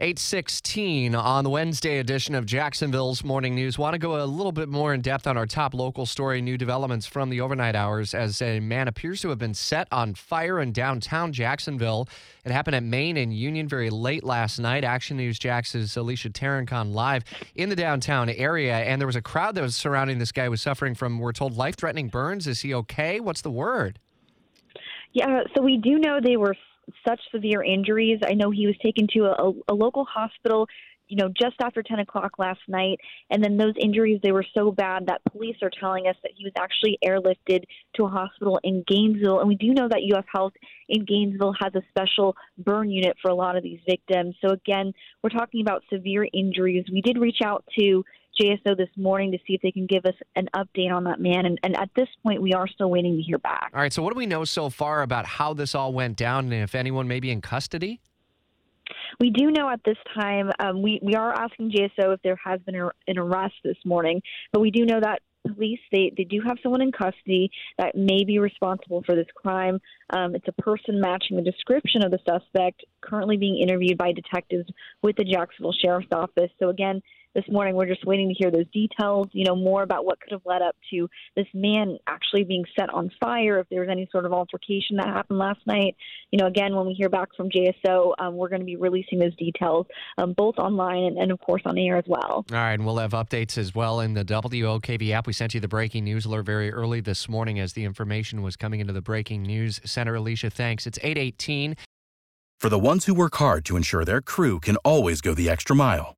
816 on the Wednesday edition of Jacksonville's Morning News. Want to go a little bit more in depth on our top local story, new developments from the overnight hours as a man appears to have been set on fire in downtown Jacksonville. It happened at Main and Union very late last night. Action News Jax's Alicia Tarancon live in the downtown area, and there was a crowd that was surrounding this guy who was suffering from, we're told, life threatening burns. Is he okay? What's the word? Yeah, so we do know they were such severe injuries. I know he was taken to a, a local hospital you know, just after 10 o'clock last night. And then those injuries, they were so bad that police are telling us that he was actually airlifted to a hospital in Gainesville. And we do know that UF Health in Gainesville has a special burn unit for a lot of these victims. So again, we're talking about severe injuries. We did reach out to JSO this morning to see if they can give us an update on that man. And, and at this point, we are still waiting to hear back. All right. So, what do we know so far about how this all went down and if anyone may be in custody? We do know at this time, um, we, we are asking JSO if there has been a, an arrest this morning, but we do know that police they, they do have someone in custody that may be responsible for this crime. Um, it's a person matching the description of the suspect currently being interviewed by detectives with the Jacksonville Sheriff's Office. So again, this morning. We're just waiting to hear those details, you know, more about what could have led up to this man actually being set on fire, if there was any sort of altercation that happened last night. You know, again, when we hear back from JSO, um, we're going to be releasing those details um, both online and, and, of course, on air as well. All right, and we'll have updates as well in the WOKV app. We sent you the breaking news alert very early this morning as the information was coming into the breaking news center. Alicia, thanks. It's 818. For the ones who work hard to ensure their crew can always go the extra mile